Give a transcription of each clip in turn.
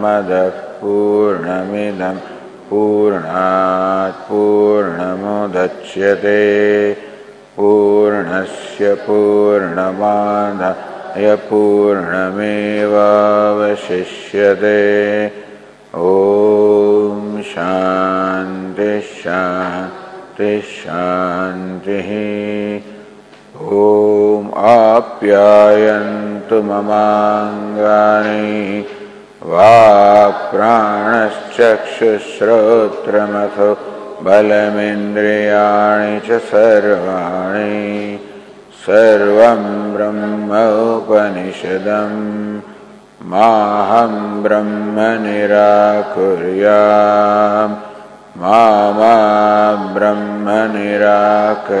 पूर्णमदः पूर्णमिदं पूर्णात् पूर्णमुदच्यते। पूर्णस्य पूर्णमादाय पूर्णमेवावशिष्यते। ॐ शान्तिः। ॐ आप्यायन्तु ममाङ्गानि। वाक्प्राणश्चक्षुश्रोत्रमथो बलमिन्द्रियाणि च सर्वाणि सर्वं ब्रह्मोपनिषदम् माहं ब्रह्म निराकुर्याम् मा मा ब्रह्म निराकरोत्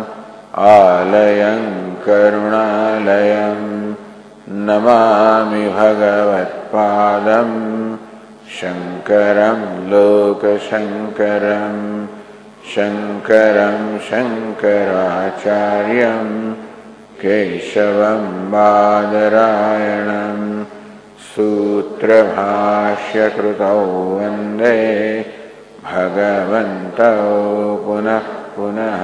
आलयं करुणालयं नमामि भगवत्पादं शङ्करं लोकशङ्करं शङ्करं शङ्कराचार्यं केशवं बादरायणं सूत्रभाष्यकृतौ वंदे भगवन्तौ पुनः पुनः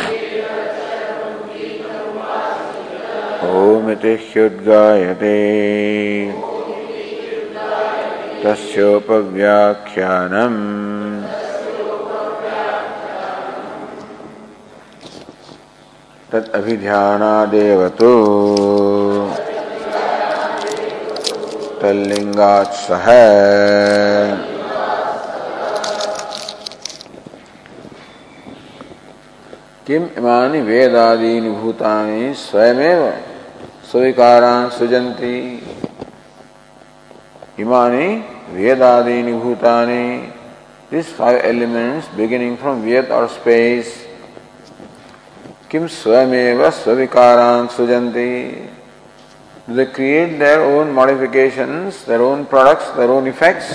ओमिति ह्युद्गायते तस्योपव्याख्यानम्। तदभिध्यानादेव तो तल्लिंगात् सह। किम इमानि वेदादीनि भूतानि स्वयमेव स्विकारा सृजती इमानी वेदादीनि भूतानि। This five elements beginning from वेद और स्पेस किम स्वयमेव स्वविकारान सृजन्ति। They create their own modification their own products their own effects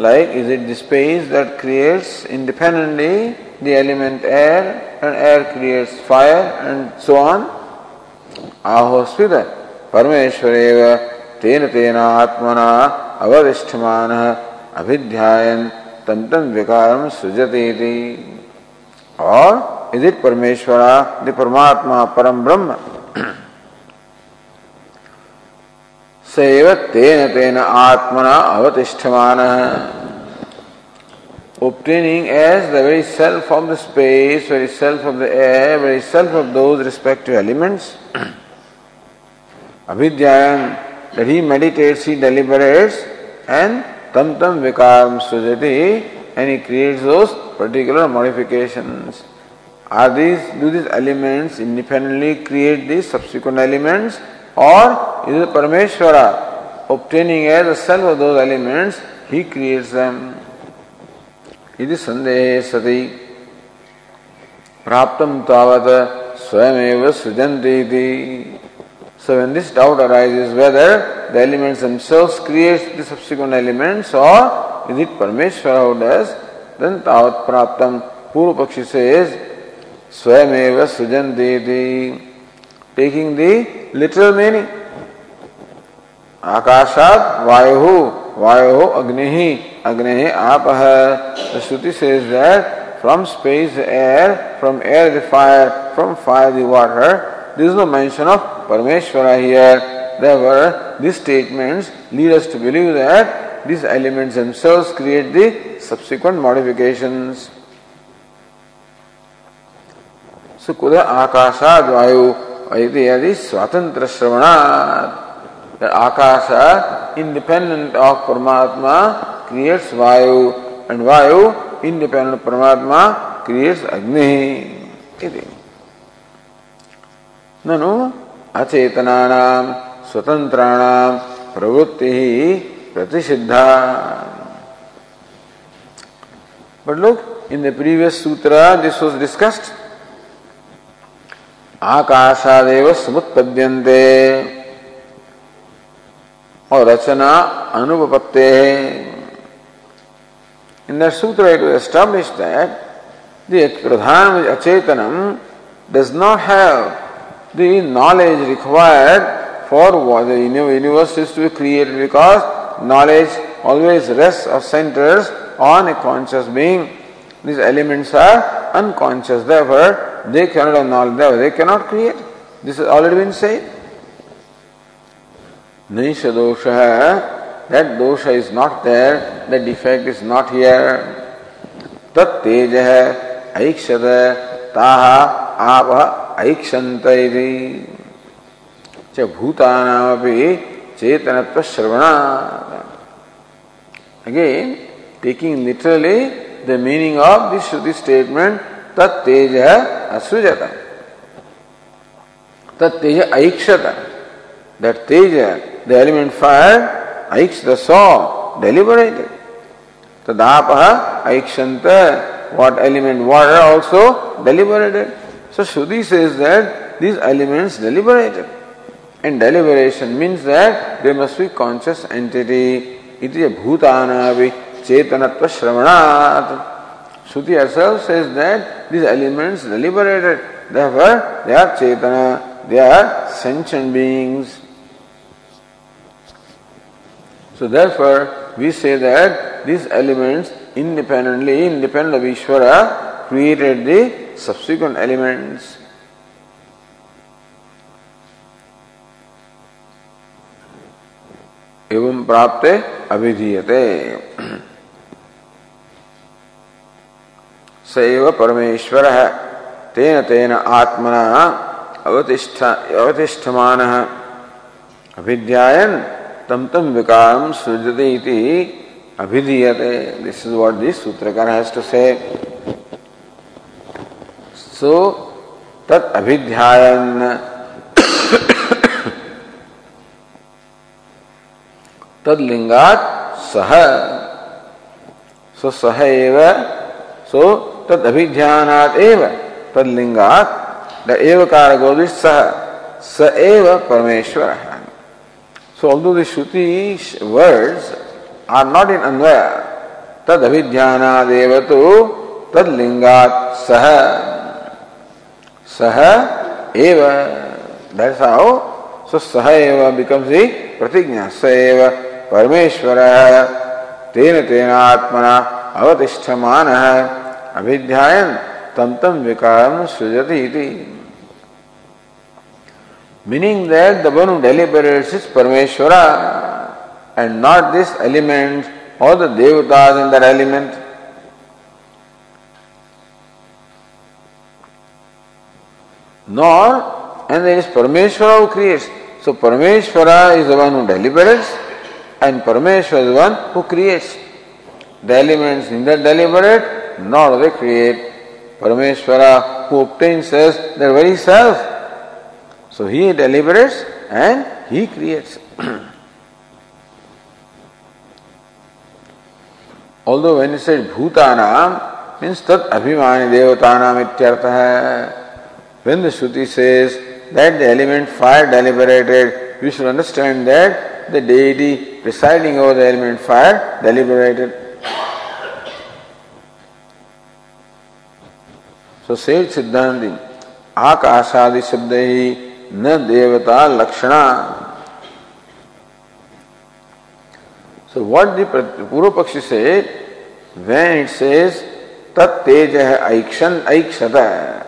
like is it the space that creates independently the element air and air creates fire and so on Ahospita Parameshwareva Tena Tena Atmana Avadishtamana Abhidhyayan Tantam Vikaram Sujatiti. Or Is it Parameshwara, the Paramatma, Param Brahma? Seva tena tena atmana. Obtaining as the very self of the space, very self of the air, very self of those respective elements. Avidyayan, that he meditates, he deliberates, and tam tam vikaram sujati, and he creates those particular modifications. Are these, do these elements independently create these subsequent elements or is it Parameshwara obtaining as the self of those elements, he creates them? इति संदेहे सति प्राप्तम तावत स्वयमेव सृजन्ति इति So when this doubt arises whether the elements themselves create the subsequent elements or is it Parameshwara who does, then tavat praptam. Purva Pakshi says, Swayameva sujanti taking the literal meaning. Akashat vayu, vayu agnihi, agnihi apah. The Shruti says that from space the air, from air the fire, from fire the water. There is no mention of Parameshwara here. Therefore, these statements lead us to believe that these elements themselves create the subsequent modifications. So, Kuda Akasha Vayu Ayati Swatantra Shravanat. That Akasha, independent of Paramatma, creates Vayu, and Vayu, independent of Paramatma, creates Agni. ननु अचेतना स्वतंत्राणाम प्रवृत्ति ही प्रतिषिद्धा। But look in the previous sutra this was discussed आकाशादेव समुत्पद्यन्ते और रचना अनुपपत्ते in that sutra it was that the pradhana अचेतनम does not have the knowledge required for the universe is to be created because knowledge always rests or centers on a conscious being. These elements are unconscious, therefore they cannot have knowledge, they cannot create. This has already been said. Nisha dosha, that dosha is not there, that defect is not here. Tat teja aikshata taha apa ऐक्षंत च भूतानामपि चेतनत्व श्रवणा। Again taking literally the meaning of this shruti statement तत्तेज असृजत तत्तेज ऐक्षत that teja the element fire ऐक्ष the saw deliberated तदाप ऐक्षंत what element water also deliberated. So Shruti says that these elements deliberated. And deliberation means that there must be conscious entity. It is a bhutanavi chetanatva shravanat. Shruti herself says that these elements deliberated. Therefore, they are chetana, they are sentient beings. So therefore, we say that these elements independently, independent of Ishvara, created the subsequent elements. एवं प्राप्त अभिधीयते। स एव परमेश्वर तेन तेन आत्मना अवतिष्ठ अवतिष्ठमान। अभिध्यायन तम तम विकारम सृजते अभिधीयते। This is what this sutrakara has to say so तत् अभिध्यायन। तदलिंगात सह। सो सह एव, सो तद अभिध्यानात एव। तदलिंगात द एवकार गोदिश सह। स एव परमेश्वर। So although the shruti words are not in अन्वय तद अभिध्यानादेव तो तदलिंगात सह। सह एव दैट्स हाउ सो सह एव बिकम्स दी प्रतिज्ञा, स एव, परमेश्वर, तेन तेन आत्मना अवतिष्ठमान, अभिध्यायन तम तम विकार सृजती meaning that the one deliberates is Parameshwara and not this element or the devatas in that element nor and there is Parameshwara who creates. So Parameshwara is the one who deliberates and Parameshwara is the one who creates. The elements that deliberate, nor they create. Parameshwara who obtains us their very self. So he deliberates and he creates. Although when he said Bhutanam means Tat Abhimani Devatanam ityartha When the Shruti says that the element fire deliberated, we should understand that the deity presiding over the element fire deliberated. So said Siddhanti, Akashadi Shabdahi na devata lakshana. So what the Purva Pakshi said, when it says Tat Teja Aikshan Aikshata,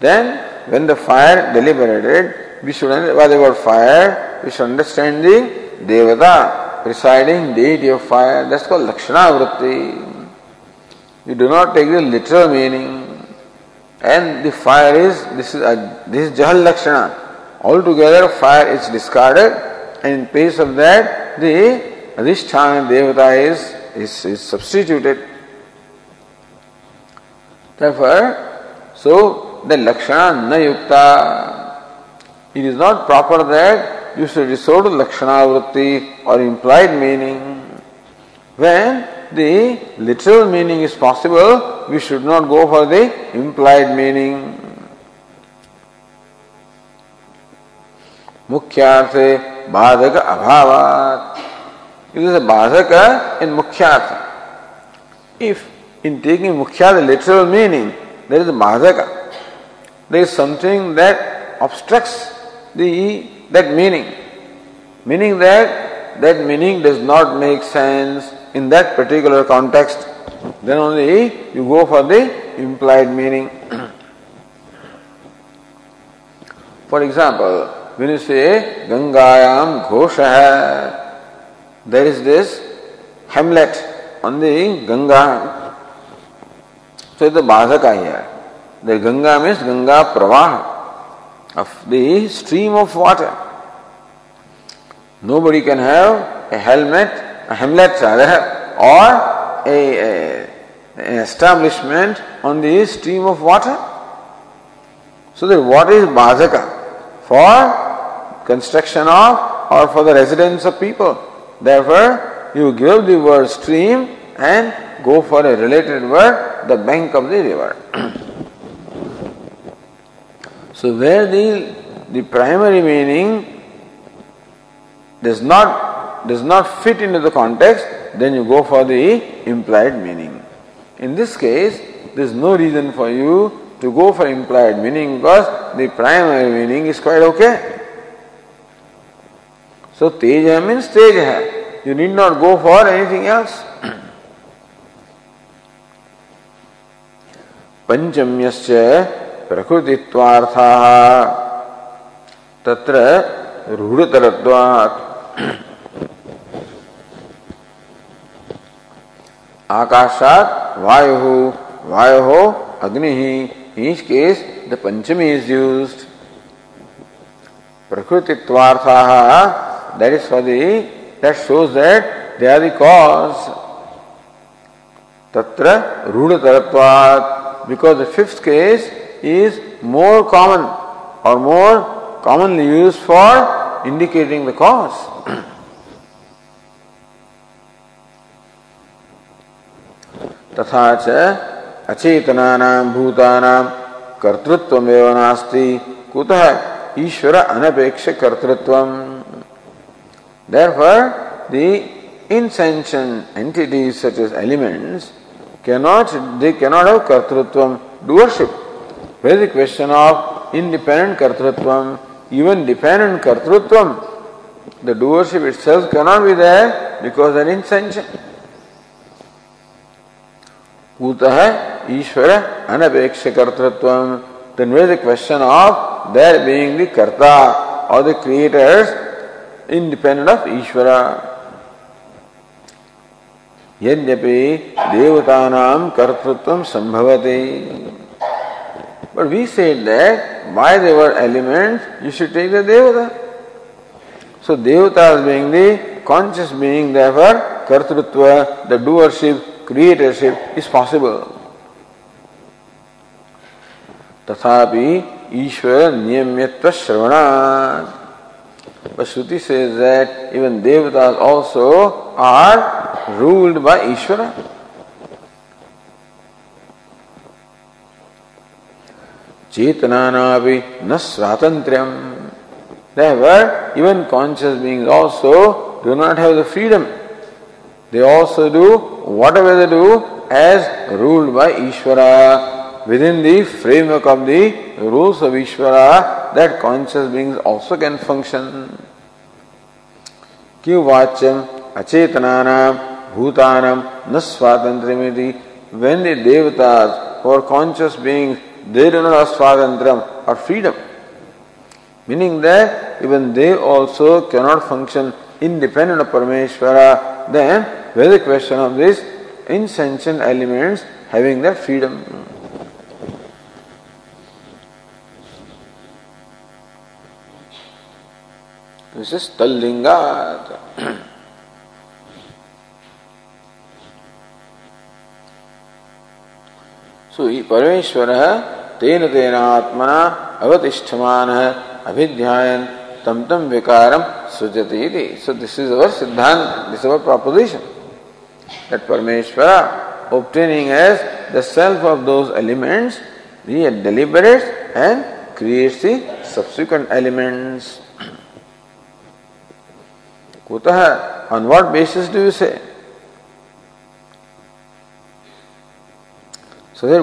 then when the fire deliberated, we should what about fire, we should understand the Devata, presiding deity of fire, that's called Lakshana Vritti. You do not take the literal meaning. And the fire is, this is, a, this is Jahal Lakshana. Altogether fire is discarded and in place of that the Adhisthana Devata is, is, is substituted. Therefore, so the Lakshana na yukta, it is not proper that you should resort to Lakshana vritti or implied meaning. When the literal meaning is possible, we should not go for the implied meaning. मुख्यार्थे बाधक अभावात a badhaka in mukhyartha. If in taking mukhya the literal meaning, there is a badhaka. There is something that obstructs the that meaning. Meaning that that meaning does not make sense in that particular context. Then only you go for the implied meaning. for example, when you say Gangayam Ghosha there is this hamlet on the Ganga. So it's the Badhaka here. The Ganga means Ganga Pravaha of the stream of water. Nobody can have a helmet, a hamlet rather, or a, a, an establishment on the stream of water. So that is Badhaka? For construction of or for the residence of people. Therefore, you give the word stream and go for a related word, the bank of the river. so, where the, the primary meaning does not, does not fit into the context, then you go for the implied meaning. In this case, there is no reason for you to go for implied meaning because the primary meaning is quite okay. So Teja means Teja. You need not go for anything else. पंचम्यस्य प्रकृतित्वार्थाः। तत्र रूढतरत्वात्। आकाशात् वायुः वायुः अग्निः। The panchami is used प्रकृतित्वार्थाः that is for the that shows that they are the cause तत्र रूढतरत्वात्। Because the fifth case is more common or more commonly used for indicating the cause. तथा च अचेतनानां भूतानां कर्तृत्वमेव नास्ति कुतः ईश्वर अनपेक्ष कर्तृत्वम् Therefore, the insentient entities such as elements cannot, they cannot have kartrutvam, doership. Where is the question of independent kartrutvam, even dependent kartrutvam, the doership itself cannot be there because they are insentient. Kutah Ishvara anapeksha kartrutvam, then where is the question of there being the karta or the creators independent of Ishvara. यद्यपि देवतानां कर्तृत्व संभवते But we said that by the word elements, you should take the Devata. So Devatas being the conscious being, therefore Kartrutva, the doership, creatorship is possible. तथापि ईश्वर नियम्यत्व श्रवणात् But Shruti says that even devatas also are ruled by Ishvara. चेतना ना भी न स्वातंत्र even conscious being also do not have freedom they also do whatever the do as ruled by Ishwara within the framework of the rules of Ishwara that conscious beings also can function क्यों वाच्यम अचेतना नाम भूतानम न स्वातंत्र when the devata or conscious beings they do not have swatantram or freedom meaning that even they also cannot function independent of Parameshwara then where the question of this insentient elements having that freedom This is Tallingat. तो परमेश्वर तेन तेन आत्मना अवतिष्ठमान अभिध्यायन तम तम विकारम सृजते सो this is our siddhanta this our proposition that Parameshwara obtaining as the self of those elements re deliberate and creates the subsequent elements कुतः on what basis do you say So there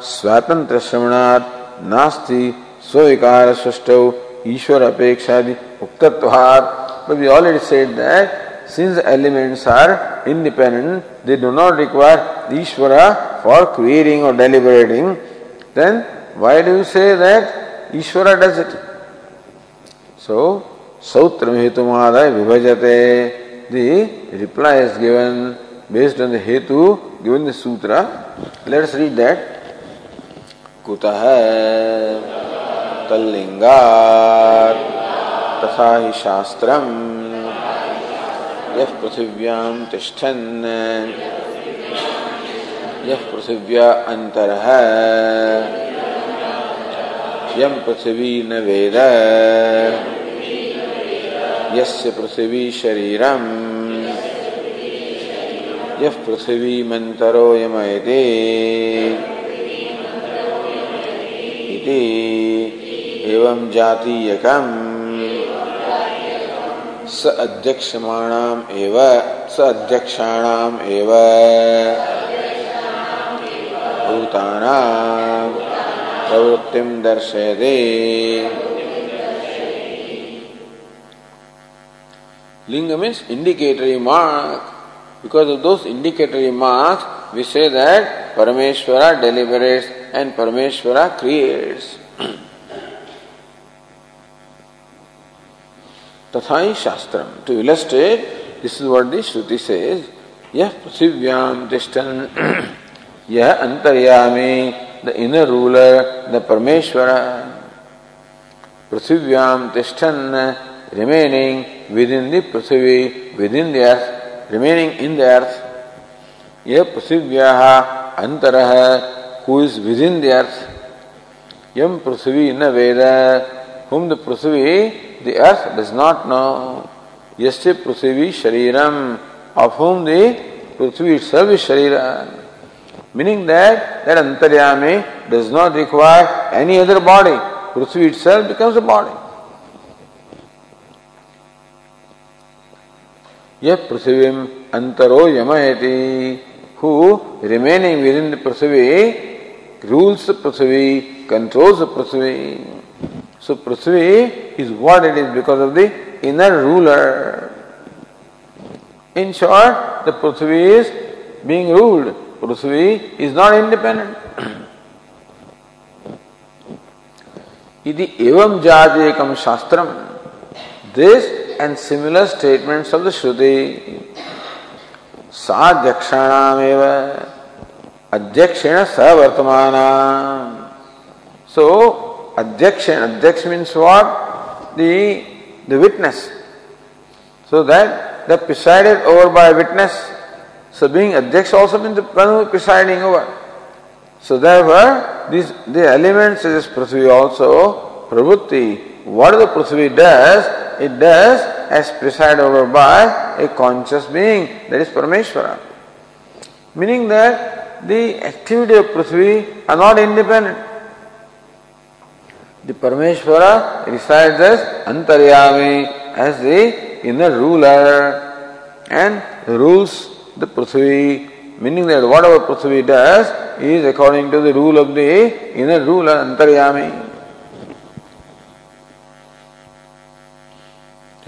स्वातंत्र श्रवणात् नास्ति स्विकार सृष्टौ ईश्वर अपेक्षादि उक्तत्वात् we already said that since elements are independent they do not require Ishvara for creating or deliberating then why do you say that Ishvara does it so Sautra Hetumadaya Vibhajate. The reply is given based on the Hetu given the Sutra. Let read that. कुतः तथा हि शास्त्रम् यः पृथिव्यां तिष्ठन् यः पृथिव्या अन्तरः यं पृथिवी न वेद यस्य पृथिवी शरीरम यः पृथिवी मंतरो यमयते इति एवं जातीयकम। स अध्यक्षमाणाम एव, स अध्यक्षाणाम एव। भूतानां प्रवृत्तिं दर्शयते। Linga means indicatory mark. Because of those indicatory marks, we say that Parameshwara deliberates and Parameshwara creates. Tathai Shastram. To illustrate, this is what the Shruti says. Yah Prithivyam Tishtan, Yah Antaryami, the inner ruler, the Parameshwara. Prithivyam Tishtan, remaining within the Prithvi, within the earth, remaining in the earth. Yah Prithivyaha Antaraha, who is within the earth. Yam Prithvi na Veda, whom the Prithvi, the earth does not know. Yasya Prithvi Shariram, of whom the Prithvi itself is Sharira. Meaning that that Antaryami does not require any other body. Prithvi itself becomes a body. यह पृथ्वी अंतरो यमयति। Who remaining within the prithvi rules prithvi controls prithvi. So prithvi is what it is because of the inner ruler in short the prithvi is being ruled prithvi is not independent इति एवं जातीयकम शास्त्रम। This and similar statements of the Shruti. Sadhyakshanameva Adhyakshena Savartamana. So, Adhyakshan, Adhyaksh means what? The, the witness. So that the presided over by witness. So being Adhyaksh also means the one presiding over. So therefore, these the elements of this Prithvi also, Pravrutti, what the Prithvi does, it does as presided over by a conscious being, that is Parameshwara. Meaning that the activity of Prithvi are not independent. The Parameshwara resides as Antaryami, as the inner ruler and rules the Prithvi, meaning that whatever Prithvi does, is according to the rule of the inner ruler, Antaryami.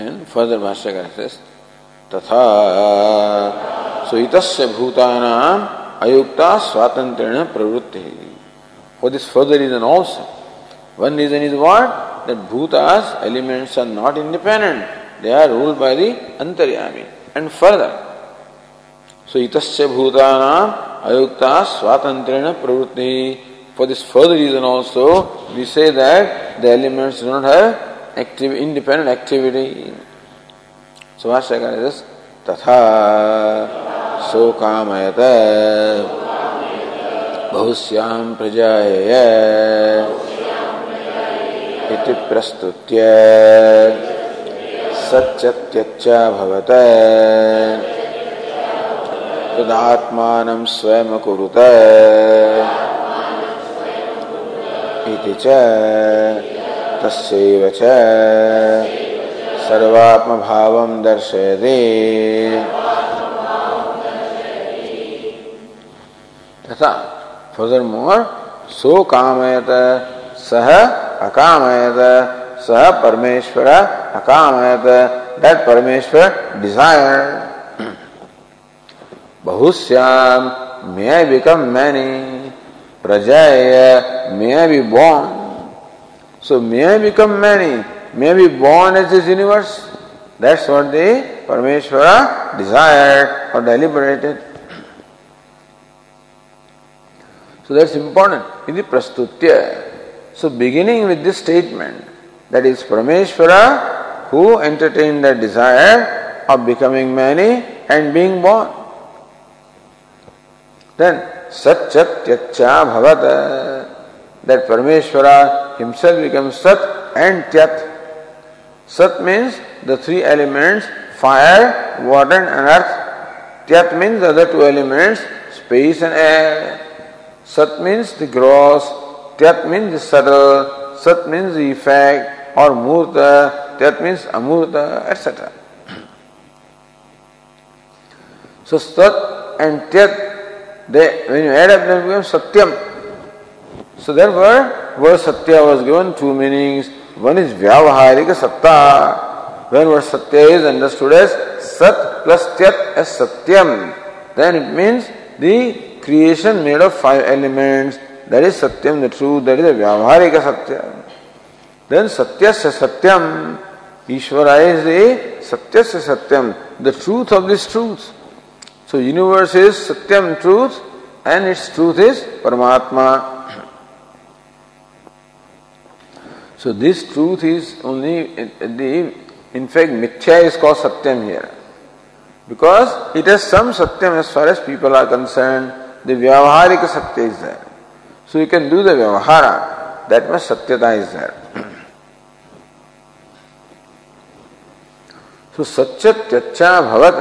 And further Bhashyakara says, तथा सुतस्य भूतानाम अयुक्ता स्वातंत्र प्रवृत्ति further reason also. One reason is what? That bhutas, elements are not independent. They are ruled by the antaryami. And further, so itasya bhutanam ayukta swatantrena pravritti. For this further reason also, we say that the elements do not have active, independent activity. So Bhashyakara is तथा बहुश्याम प्रजाय इति प्रस्तुत्य सच्चत्यच्चा भवत तदात्मानं स्वयं कुरुत इति च तस्यैव च सर्वात्म भावं दर्शयति तथा फर्दरमोर सो कामयत सह अकामयत सह परमेश्वर अकामयत that Parameshwara desire I become many. Prajaya, may I be born. So may I become many. May I be born as this universe. That's what the Parameshvara desired or deliberated. So that's important in the Prastutya. So beginning with this statement, that is Parameshvara who entertained the desire of becoming many and being born. Then Satchat Tyatcha Bhavata. That Parameshwara himself becomes Sat and Tyat. Sat means the three elements fire, water and earth. Tyat means the other two elements space and air. Sat means the gross. Tyat means the subtle. Sat means the effect or Murta. Tyat means Amurta, etc. So Sat and Tyat they, when you add up, then become Satyam. So therefore, word Satya was given two meanings. One is Vyavaharika Satta. When word Satya is understood as Sat plus Tyat as Satyam, then it means the creation made of five elements. That is Satyam, the truth. That is a Vyavaharika Satya. Then Satyasya Satyam. Ishvara is the Satyasya Satyam, the truth of this truth. So universe is Satyam truth and its truth is Paramatma. So this truth is only the in fact Mithya is called Satyam here. Because it has some Satyam as far as people are concerned. The Vyavaharika Satya is there. So you can do the Vyavahara. That much Satyata is there. so Satyatyaccha Bhavat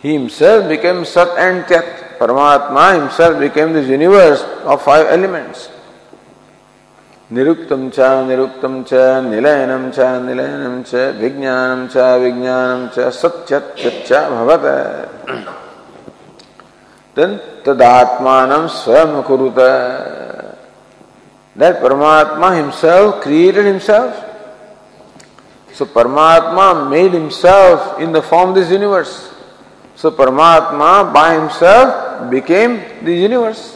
He himself became Sat and Tyat. Paramatma himself became this universe of five elements. निरुक्त च निरुक्तम च निलयनम च निलयनम च विज्ञानम च विज्ञानम च, सत्यत्य च स्वयं कुरुत दैट परमात्मा himself created himself so Paramatma made himself in the form this universe so Paramatma by himself became this universe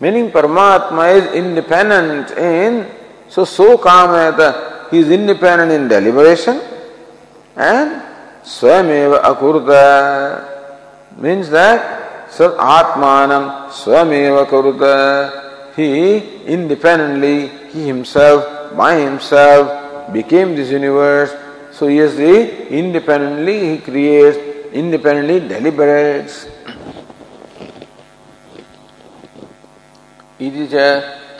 Meaning Paramatma is independent in, so so kamayata, he is independent in deliberation and swameva akurta means that so atmanam swameva kurta he independently, he himself, by himself became this universe. So he is the independently he creates independently deliberates. इति च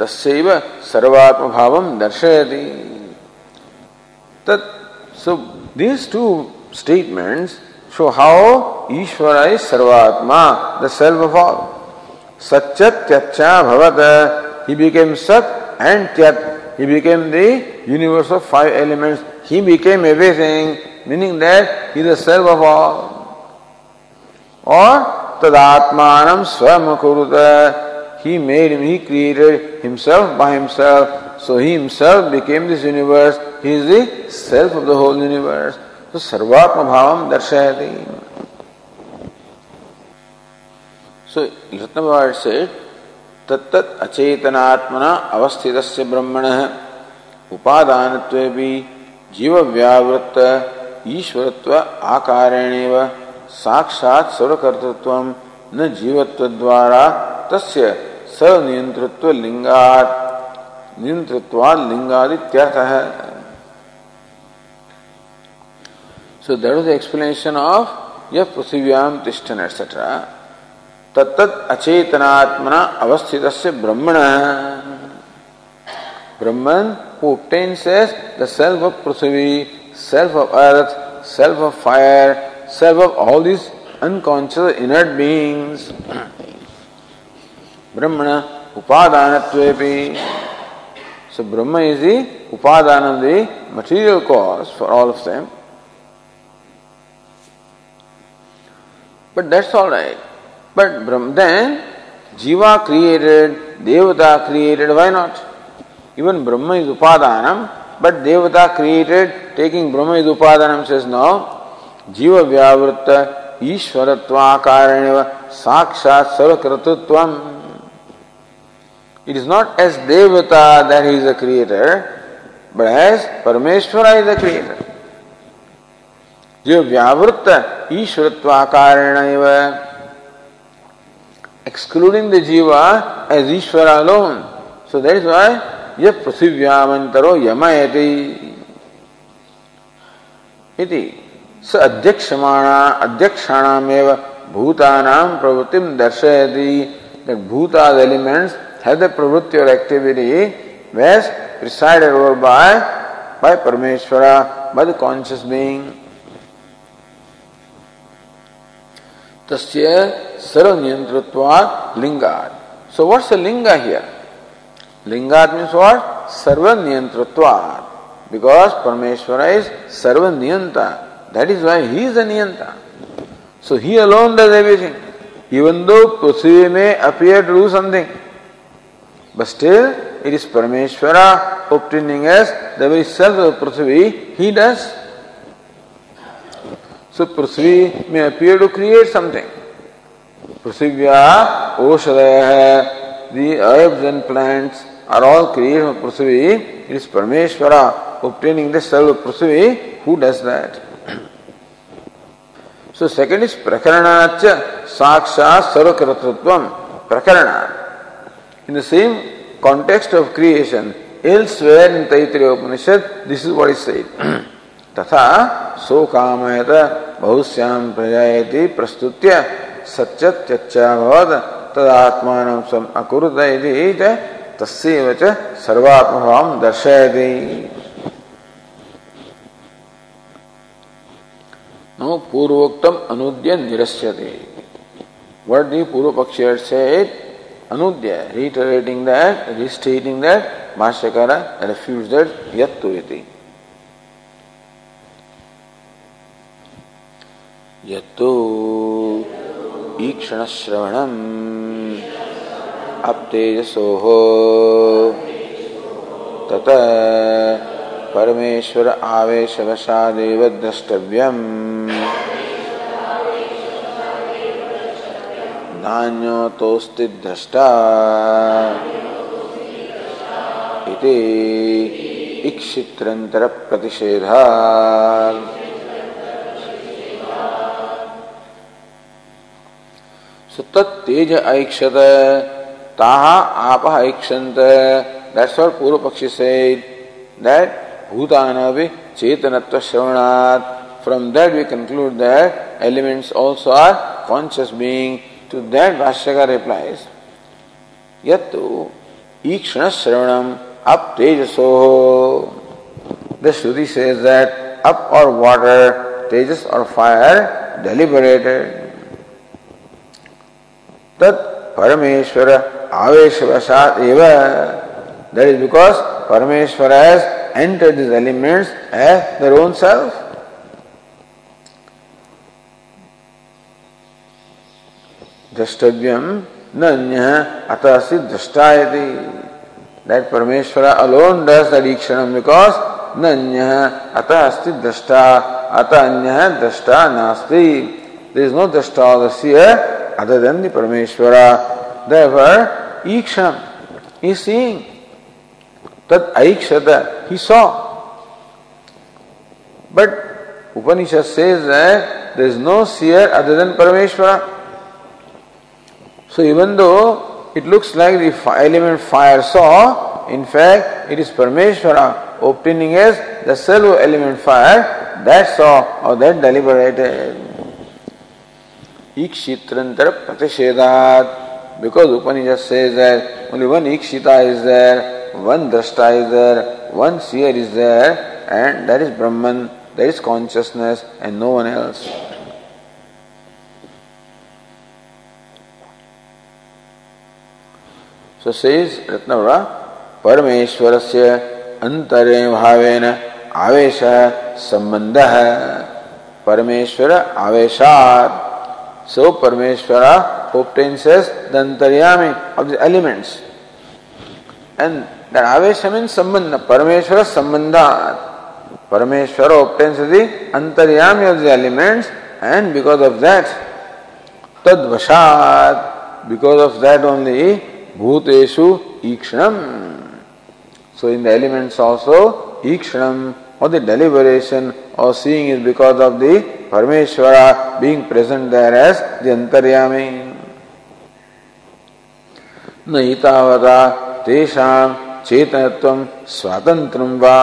तस्यैव सर्वात्म भावं दर्शयति। तत् so these two statements show how Ishwara is Sarvatma the self of all सच्चत त्यच्चा भवत he became सत and त्यत he became the universe of five elements he became everything meaning that he the self of all और तदात्मानं स्वयं He made him, he created himself by himself. So he himself became this universe. He is the self of the whole universe. So sarvatma bhavam darshayati. So Ratnabhavad said, तत्त अचेतनात्मना अवस्थित ब्रह्मण उपादान जीव व्यावृत्त ईश्वरत्व आकारेणेव साक्षात सर्वकर्तृत्व न जीवत्व द्वारा तस्य सनियंत्रित्व लिंगात नियंत्रित्व लिंगादि त्यर्थ है so that is explanation of यह पृथ्वीयाम तिष्ठन एटसेट्रा तत्त अचेतनात्मना अवस्थित ब्रह्मण। Brahman who the self of Prithvi self of earth self of fire self of all this unconscious inert beings Brahmana upadanatvepi. So Brahma is the upadana, the material cause for all of them. But that's all right. But Brahma, then Jiva created, Devata created, why not? Even Brahma is upadanam, but Devata created, taking Brahma is upadanam says no. जीव व्यावृत ईश्वरत्वाकारण साक्षात सर्वकृतत्व it is not as devata that is a creator but as Parameshwara is a creator जो व्यावृत ईश्वरत्वाकारण excluding the jiva as Ishvara alone. So that is why, yah prasivyamantaro yamayati iti. स अध्यक्षमाणा अध्यक्षाणामेव भूतानाम प्रवृत्ति दर्शयति that bhutas elements have the pravritti or activity whereas presided over by by Parameshwara, by the conscious being. तस्य सर्वनियंत्रत्वात् लिंगात what's the linga here? Lingat means what? Sarva Because Parameshwara is Sarva Niyanta. That is why he is the Niyanta. So he alone does everything. Even though Prithvi may appear to do something, but still it is Parameshwara obtaining as the very self of Prithvi, he does. So Prithvi may appear to create something. Prithivya, Oshadaya, the herbs and plants are all created from Prithvi. It is Parameshwara obtaining the self of Prithvi who does that. So second is prakaranacha saksha sarvakratratvam prakarana. In the same context of creation, elsewhere in Taittiriya Upanishad, this is what is said. तथा सो कामयत बहुश्याम प्रजायति प्रस्तुत्य सच्चत्यच्चाभवद तदात्मान सम अकुरुत तस्यैव च सर्वात्मभावं दर्शयति No, Purvoktam Anudya Nirasyate. What the Purva Pakshi said, Anudya, reiterating that, restating that, Bhashyakara refutes that, Yattu iti. यत्तु ईक्षणश्रवणम् अप्तेजसोः तत परमेश्वर आवेशवशादेव द्रष्टव्यम् धान्य तोस्ति दृष्टा इति इक्षित्रंतर प्रतिषेधा सुतत तेज ऐक्षत ताहा आप ऐक्षंत दैट्स और पूर्व पक्षी से दैट भूतान भी चेतनत्व श्रवणात। From that we conclude that elements also are conscious being To that Bhashyaka replies, Yattu ikshana shravanam up tejaso. The Shruti says that up or water, tejas or fire, deliberated. Tat Parameshwara Aveshavasat eva. That is because Parameshwara has enter these elements as their own self. Drashtavyam Nanya Atasi Drashtayati. That Parameshwara alone does the Dikshanam because Nanya Atasti Drashta Atanya Drashta Nasti. There is no Drashta or the seer other than the Parameshwara. Therefore, Ikshanam is seeing. Tat Aikshata, he saw. But Upanishad says that there is no seer other than Parameshwara. So even though it looks like the element fire saw, in fact it is Parameshwara obtaining as the self element fire that saw or that deliberated. Ikshitrantar pratishedat because Upanishad says that only one Ikshita is there, one Drashta is there, one seer is there, and that is Brahman, that is consciousness, and no one else. So says Ratnavara, अंतरे भावेन आवेश संबंध है परमेश्वर आवेशात सो परमेश्वर obtains as the antaryami of the elements and that avesha means sambandha parameshwara sambandhat parameshwara obtains the antaryami of the elements and because of that tadvashat because of that only Bhuteshu Ikshanam. So in the elements also, Ikshanam or the deliberation or seeing is because of the Parameshwara being present there as the Antaryami. न तावता तेषां चेतनत्वं स्वातंत्रं वा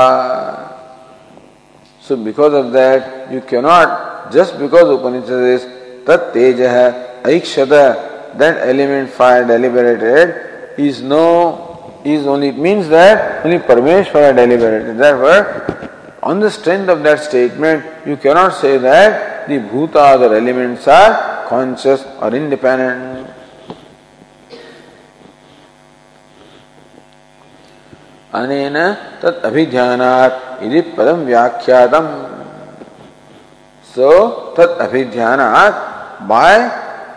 So because of that, you cannot, just because Upanishad is tat teja aikshata that element fire deliberated is no is only it means that only Parameshwara deliberated. Therefore, on the strength of that statement, you cannot say that the bhuta other elements are conscious or independent. अनेन तत् अभिध्यानात् इति पदम व्याख्यातम so तत् अभिध्यानात् bye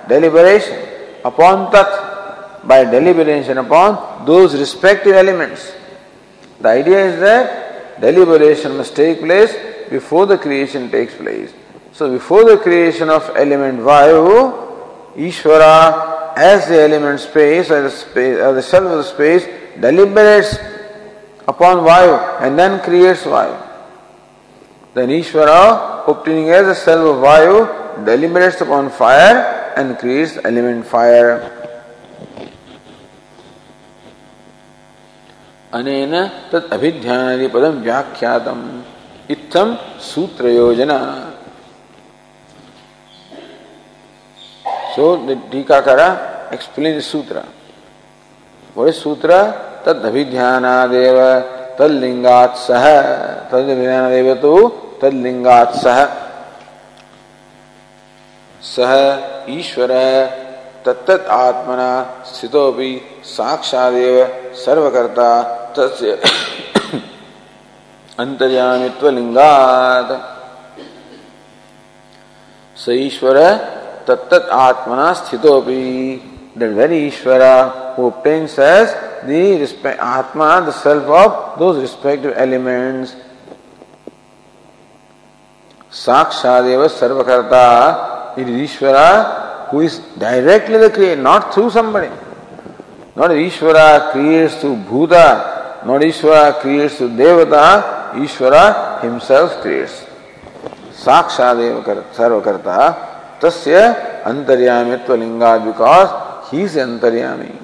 deliberation upon tat by deliberation upon those respective elements. The idea is that deliberation must take place before the creation takes place. So before the creation of element Vayu, Ishvara as the element space or the, space, or the self of the space deliberates upon Vayu and then creates Vayu. Then Ishvara obtaining as the self of Vayu deliberates upon fire and creates element fire. अनेन तत् अभिध्यानादि पदम व्याख्यातम इत्थम सूत्र योजना So the Tikakara explains the sutra. What is sutra? Tad abhidhyanadev tad lingat saha. Tad abhidhyanadev tu tad सह ईश्वर तत्त आत्मना स्थितो भी सर्वकर्ता तस्य अंतर्यामित्व लिंगात सईश्वर तत्त आत्मना स्थितो भी Ishvara who atma the self of those respective elements साक्षादेव सर्वकर्ता It is Ishvara who is directly the creator, not through somebody. Not Ishvara creates through Bhuta, not Ishvara creates through Devata, Ishvara himself creates. Sakshadeva Sarvakarta, Tasya Antaryamitva Lingad because he is Antaryami.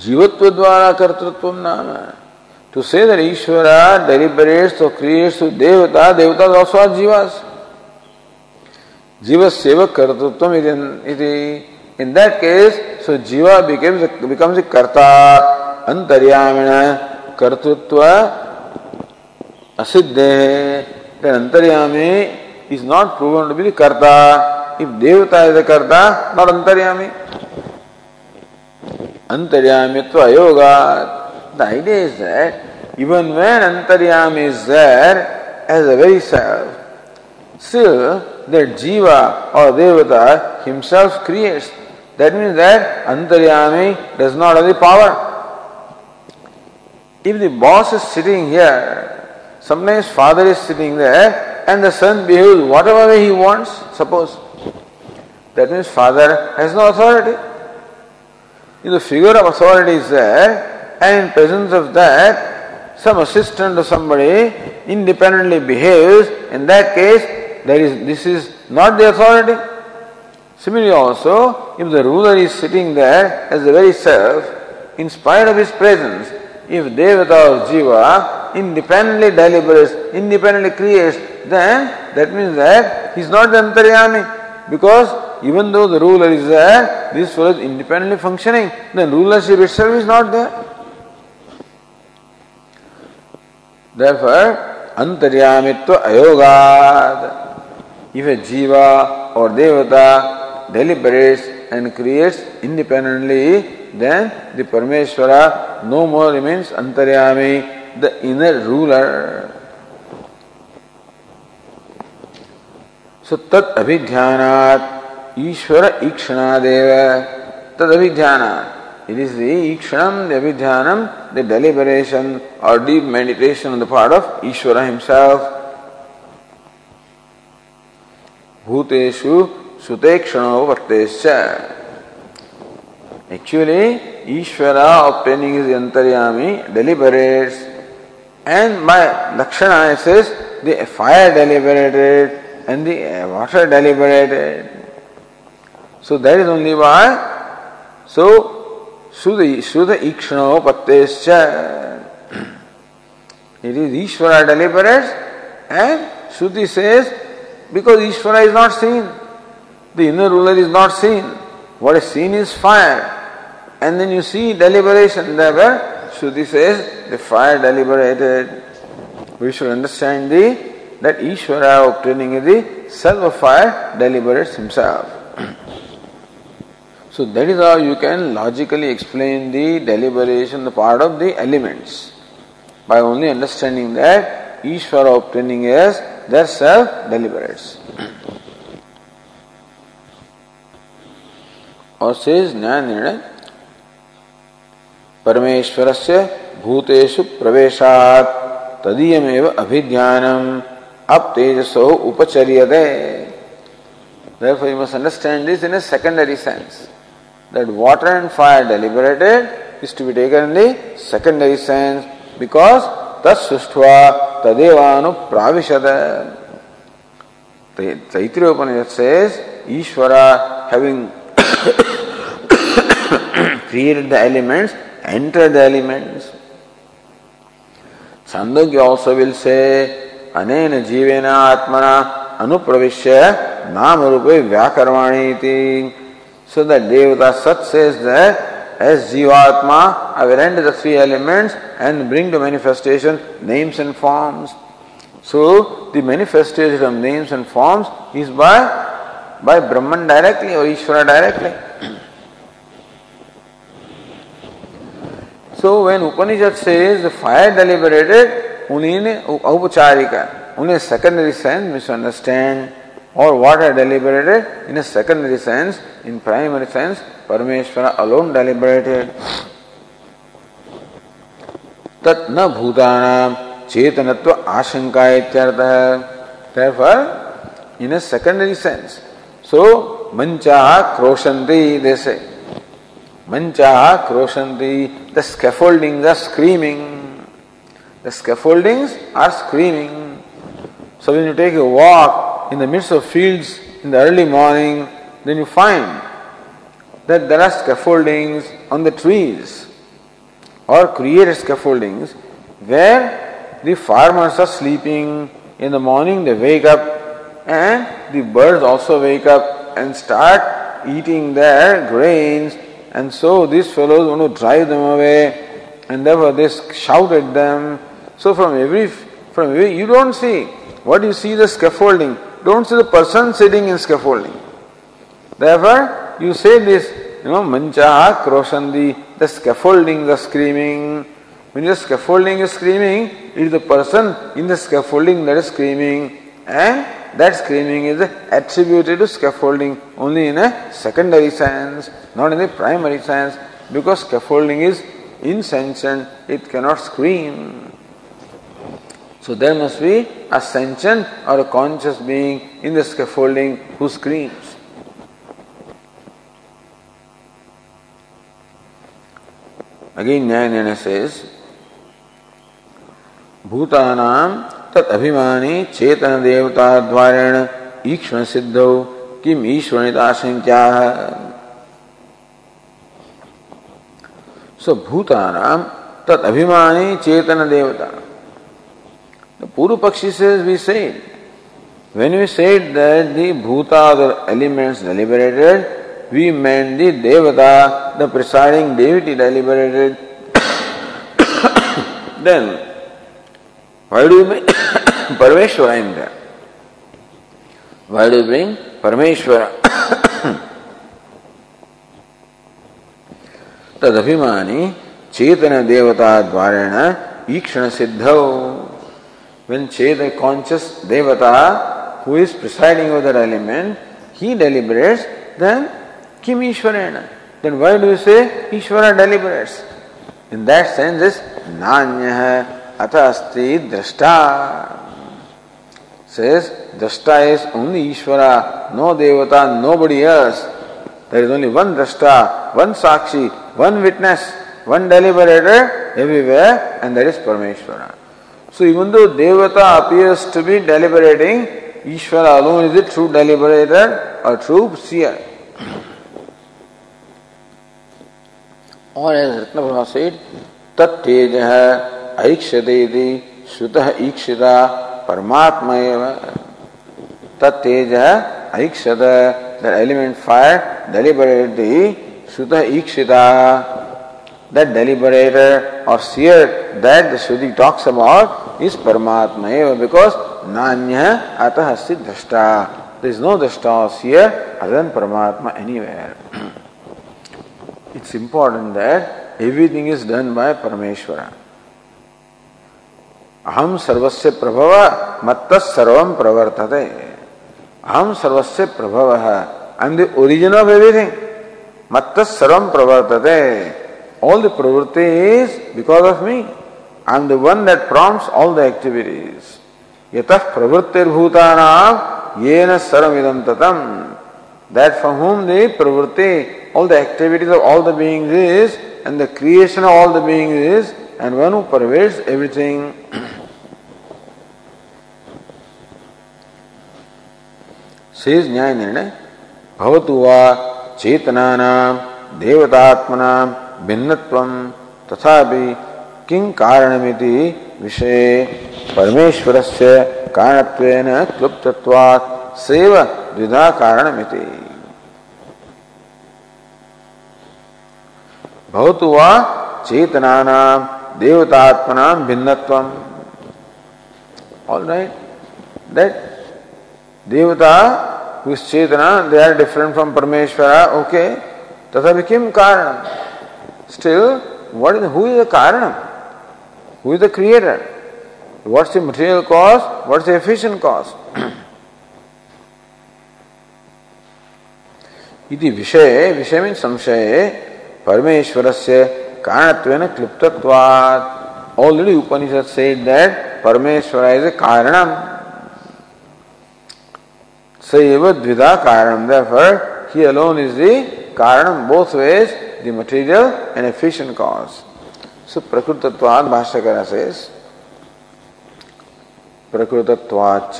जीवत्व द्वारा कर्तृत्व नाम है To say that Ishvara deliberates or creates through Devata, Devata is also are Jivas. Jiva Seva Kartutvam iti. In that case, so Jiva becomes a, becomes a Karta, Antaryamina, Kartutva, Asiddhe. Then Antaryami is not proven to be the Karta. If Devata is the Karta, not Antaryami. Antaryamitva Yoga. The idea is that even when Antaryam is there as a very self, Still, that Jiva or Devata himself creates. That means that Antaryami does not have the power. If the boss is sitting here, sometimes father is sitting there and the son behaves whatever way he wants, suppose. That means father has no authority. If the figure of authority is there and in presence of that, some assistant or somebody independently behaves, in that case, there is, this is not the authority. Similarly also, if the ruler is sitting there as the very self, in spite of his presence, if Devata or Jiva independently deliberates, independently creates, then that means that he is not the Antaryami. Because even though the ruler is there, this fellow is independently functioning, then rulership itself is not there. Therefore, Antaryamitva Ayogad. If a Jiva or Devata deliberates and creates independently, then the Parameshwara no more remains Antaryami, the inner ruler. So tat abhidhyanat Ishvara ikshanadev tad abhidhyanat. It is the ikshanam, the abhidhyanam, the deliberation or deep meditation on the part of Ishvara himself. भूतेषु सुतेक्षणो वर्तेश्च Actually, Ishvara obtaining his antaryami deliberates, and by Lakshana it says the fire deliberated and the water deliberated. So that is only why. So Sudha Sudha Ikshano Pattescha. It is Ishvara deliberates, and Shruti says because Ishvara is not seen, the inner ruler is not seen. What is seen is fire. And then you see deliberation there Shruti says the fire deliberated. We should understand the that Ishvara obtaining the self of fire deliberates himself. So that is how you can logically explain the deliberation, the part of the elements. By only understanding that Ishvara obtaining is their self deliberates. और says Nyaya Nirnaya परमेश्वर से भूतेषु प्रवेशात तदीयमेव अभिज्ञानम अब तेजसो उपचर्यते Therefore, you must understand this in a secondary sense. That water and fire deliberated is to be taken in the secondary sense because तत्सुष्वा तदेवानु प्राविशद Taittiriya Upanishad says Ishvara having created the elements enter the elements. Sandogya also will say, Anena jivena atmana anupravishya namarupe vyakarvani iti. So that Devata Sat says that as Jivatma, I will enter the three elements and bring to manifestation names and forms. So the manifestation of names and forms is by by Brahman directly or Ishvara directly. So when Upanishad says the fire deliberated, only in Aupacharika, only a secondary sense, or water deliberated in a secondary sense, in primary sense, Parameshwara alone deliberated. na bhutanam chetanatva ashanka ityartha. Therefore, in a secondary sense. So, mancha kroshanti, they say. Mancha kroshanti, the scaffoldings are screaming. The scaffoldings are screaming. So when you take a walk in the midst of fields in the early morning, then you find that there are scaffoldings on the trees or created scaffoldings where the farmers are sleeping. In the morning they wake up and the birds also wake up and start eating their grains and so these fellows want to drive them away, and therefore they shout at them. So from every from every, you don't see what you see the scaffolding. Don't see the person sitting in scaffolding. Therefore, you say this, you know, mancha kroshandi, the scaffolding, the screaming. When the scaffolding is screaming, it is the person in the scaffolding that is screaming, and that screaming is attributed to scaffolding only in a secondary sense, not in the primary sense, because scaffolding is insentient, it cannot scream. So there must be a sentient or a conscious being in the scaffolding who screams. Again, Nyaya says, तत् अभिमानी चेतन देवता द्वारेण ईक्षण सिद्ध किम ईश्वरिता संख्या सो भूतानाम तत् अभिमानी चेतन देवता पूर्व पक्षी से we said when we said that the bhuta the elements deliberated we meant the devata the presiding deity deliberated then Why do you bring Parameshwara in there? Why do you bring Parameshwara? तदभिमानी चेतन देवता द्वारेण ईक्षण सिद्ध when cheta conscious devata who is presiding over that element he deliberates then kim ishwarena then why do you say ishvara deliberates in that sense this nanya अस्ति दृष्टा says drashta is only Ishvara, no Devata, nobody else. There is only one drashta, one sakshi, one witness, one deliberator everywhere, and that is Parameshvara. So even though Devata appears to be deliberating, Ishvara alone is the true deliberator or true seer. As Ratna said, Tat Tejaha ऐक्षते श्रुत ईक्षिता परमात्मा तत्तेज ऐक्षत the element fire deliberately Shuddha Ikshita, that deliberator or seer that the Shruti talks about is Paramatma eva because Nanya Atah Asti Drashta. There is no Drashta or seer other than Paramatma anywhere. it's important that everything is done by Parameshwara. अहम सर्वस्य प्रभव मत्त सर्व प्रवर्तते अहम सर्वस्य प्रभव है I am the origin of everything मत्त सर्व प्रवर्तते ऑल द प्रवृत्ति is because of me I am the one that prompts all the activities यत प्रवृत्तिर्भूतानाम येन सर्वमिदम ततम that from whom the pravritti, all the activities of all the beings is, and the creation of all the beings is, and one who pervades everything. शेष न्याय निर्णय भवतु वा चेतना देवतात्मना भिन्नत्व तथापि किं कारणमिति विषय परमेश्वर से कारणत्वेन क्लुप्तत्वात् सेव द्विधा कारणमिति भवतु वा चेतना देवतात्मना भिन्नत्व all right that who is Chetana, they are different from Parameshwara, okay. Tathapi kim karanam? Still, what is, who is the karanam? Who is the creator? What's the material cause? What's the efficient cause? इति विषय विषय mean संशय कारणत्वेन क्लिप्तत्वात् already Upanishad said that Parameshwara is a कारणम Sayeva Dvida Karanam. Therefore, he alone is the Karanam, both ways, the material and efficient cause. So, Prakrutatvad Bhashyakara says, प्रकृतत्वाच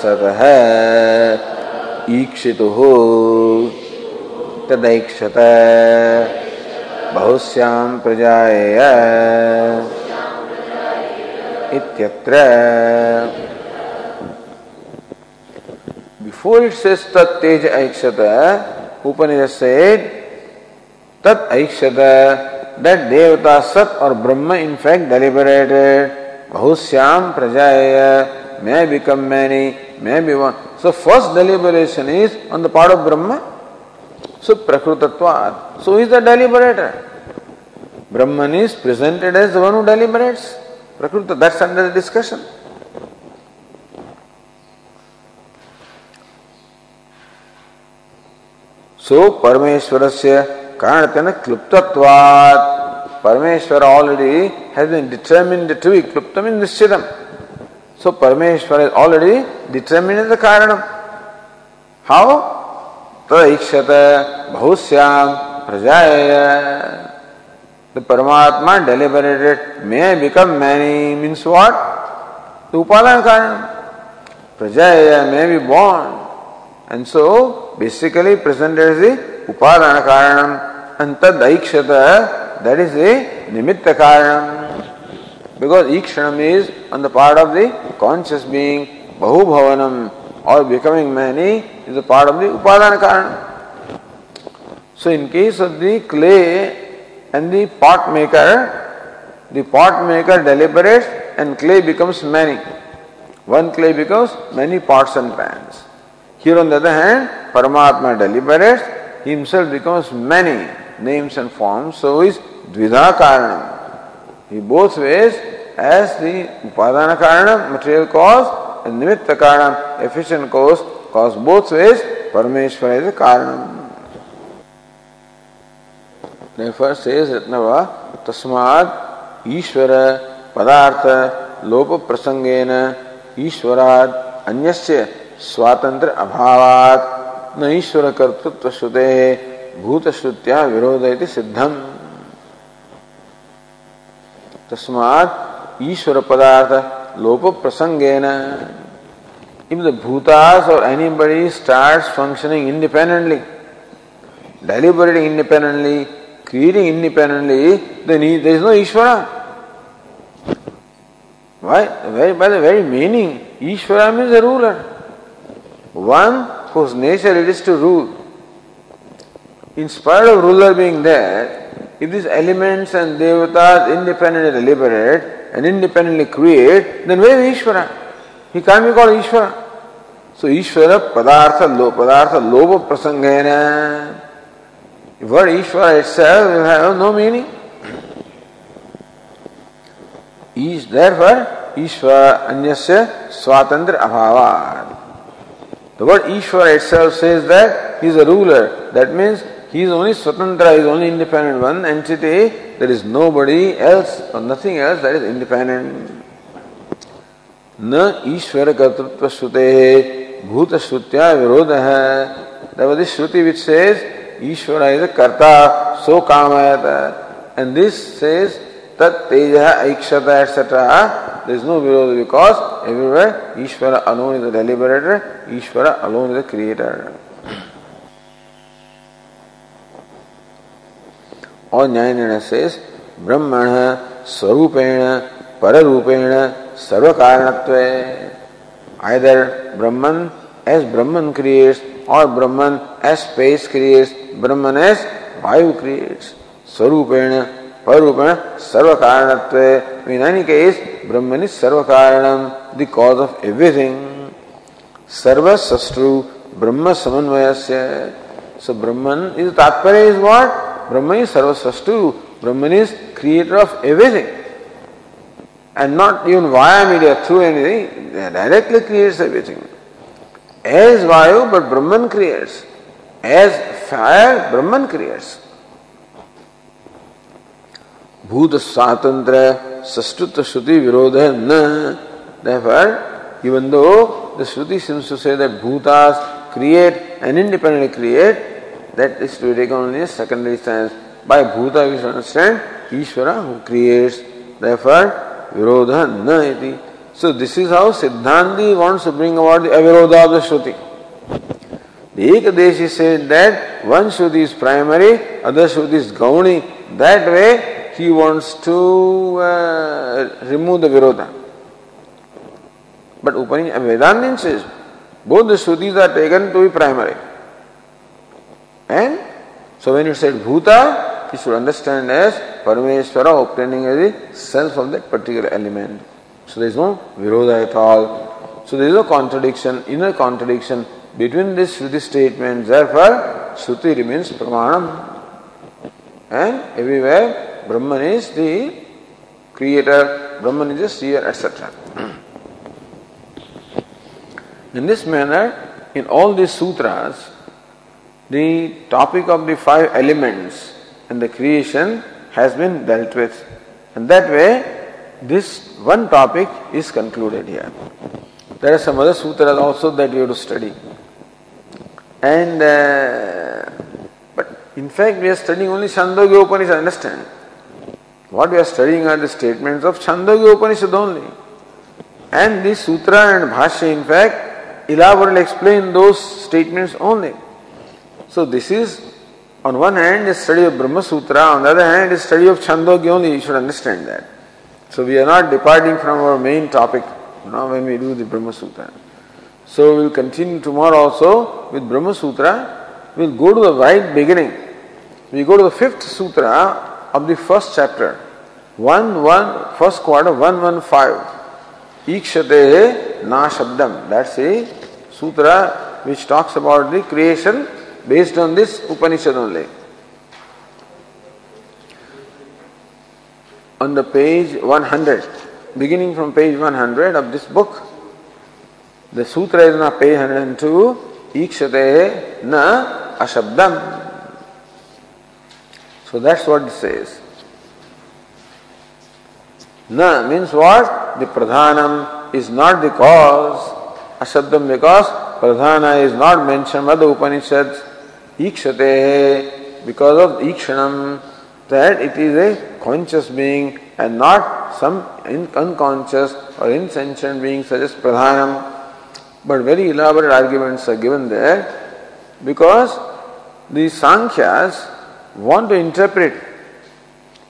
सतः ईक्षितुः तदैक्षत बहुस्यां प्रजायेय इत्यत्र it says Tat Tej Aikshata, उपनिषद से तत् ऐक्षत। That देवता सत और ब्रह्म in fact deliberated बहुश्याम प्रजा may become many may be one so first deliberation is on the part of Brahma. So प्रकृतत्व so is the deliberator Brahman is presented as one who प्रकृत that's under the discussion so Parameshwara से कारण क्लुप्तवाद Parameshwara already has been determined to be क्लुप्त in निश्चितम। So Parameshwara is already determined the कारण how तो इच्छत बहुश्याम प्रजा the Paramatma deliberated may become many means what the उपादान कारण। प्रजा may be bond and so basically presented as the Upadana Karanam and Tad Aikshata, that is the Nimitta Karanam. Because Ikshanam is on the part of the conscious being, Bahubhavanam or becoming many is a part of the Upadana Karanam. So, in case of the clay and the pot maker, the pot maker deliberates and clay becomes many. One clay becomes many pots and pans. Here on the other hand, Paramatma deliberates, himself becomes many names and forms, so is Dvida Karanam. He both ways as the Upadana Karanam, material cause, and Nimitta Karanam, efficient cause, cause both ways, Parameshwara is Karanam. Therefore says Ratnava, Tasmad Ishvara Padartha Lopa Prasangena Ishvarad Anyasya स्वातंत्र अभावात ईश्वर कर्तृत्व श्रुते भूत श्रुत्या विरोध सिद्धम। तस्मात ईश्वर पदार्थ लोप प्रसंग इफ़ द भूतास और any body start functioning independently deliberating independently creating independently then he there is no Ishvara why why by the very meaning Ishvara means a ruler one whose nature it is to rule. In spite of ruler being there, if these elements and devatas independently deliberate and independently create, then where is Ishvara? He can't be called Ishvara. So Ishvara padartha lo padartha loba prasangena. The word Ishvara itself will have no meaning. Is Therefore, Ishvara anyasya swatantra abhavat. The word Ishvara itself says that he is a ruler. That means he is only Swatantra, he is only independent one entity. There is nobody else or nothing else that is independent. न ईश्वर कर्तृत्व श्रुते भूत है There was this Shruti which says Ishvara is a karta, so kamayata. And this says tat teja aikshata etc. There is no viroda because everywhere Ishvara alone is the deliberator, Ishvara alone is the creator. और न्याय निर्णय ब्रह्मण स्वरूपेण पररूपेण सर्व कारणत्व either Brahman as Brahman creates or Brahman as space creates, Brahman as Vayu creates. Swarupena परूपेण सर्व कारण in any case Brahma is सर्व कारण द कॉज ऑफ़ एवरीथिंग सर्व शत्रु ब्रह्म समन्वय से सो ब्रह्मन इज़ तात्पर्य इज़ वॉट ब्रह्म इज़ सर्व शत्रु Brahma is creator of everything and not even via media through anything directly creates everything as vayu but Brahman creates as fire Brahman creates भूत स्वातंत्र सस्तुत श्रुति विरोध है न the shruti seems to say that bhutas create and independently create that is to be taken only as secondary stance by bhuta we should understand ishvara who creates therefore virodha na iti so this is how siddhanti wants to bring about the avirodha of the shruti the Ekadeshi said that one shruti is primary other shruti is gauni that way he wants to uh, remove the Virodha. But Upanishad, Vedantin says both the Shrutis are taken to be primary. And so when you said Bhuta, you should understand as Parameshwara obtaining as the self of that particular element. So there is no Virodha at all. So there is no contradiction, inner contradiction between these Shruti statements. Therefore, Shruti remains Pramanam. And everywhere Brahman is the creator, Brahman is the seer, etc. In this manner, in all these sutras, the topic of the five elements and the creation has been dealt with. And that way, this one topic is concluded here. There are some other sutras also that we have to study. And uh, but in fact, we are studying only Chandogya Upanishad. Understand? What we are studying are the statements of Chandogya Upanishad only. And this sutra and bhashya, in fact, elaborately explain those statements only. So this is, on one hand, a study of Brahma Sutra, on the other hand, a study of Chandogya only. You should understand that. So we are not departing from our main topic, you know, when we do the Brahma Sutra. So we will continue tomorrow also with Brahma Sutra. We will go to the right beginning. We go to the fifth sutra of the first chapter. One one first quarter one one five. Ikshate na shabdam. That's a sutra which talks about the creation based on this Upanishad only. On the page 100, beginning from page 100 of this book, the sutra is on page 102, Ikshate na ashabdam. So that's what it says. Na means what? The pradhanam is not the cause. Ashabdam because pradhana is not mentioned by the Upanishads. Ikshate because of ikshanam that it is a conscious being and not some unconscious or insentient being such as pradhanam. But very elaborate arguments are given there because the Sankhyas want to interpret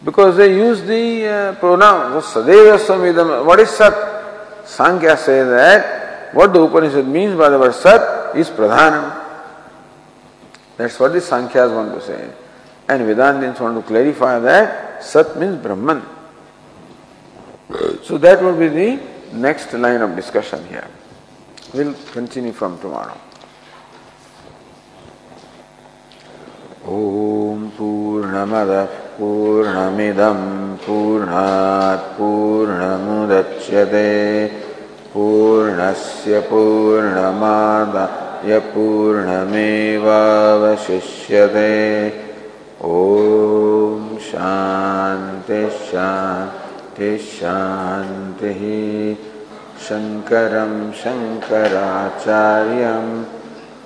because they use the uh, pronoun Sadeva Samidam. What is Sat? Sankhya say that what the Upanishad means by the word Sat is Pradhanam. That's what the Sankhyas want to say. And Vedantins want to clarify that Sat means Brahman. So that will be the next line of discussion here. We'll continue from tomorrow. ॐ पूर्णमदः पूर्णमिदं पूर्णात् पूर्णमुदच्यते। पूर्णस्य पूर्णमादाय पूर्णमेवावशिष्यते। ॐ शान्तिः शान्तिः शान्तिः। शङ्करं शङ्कराचार्यम्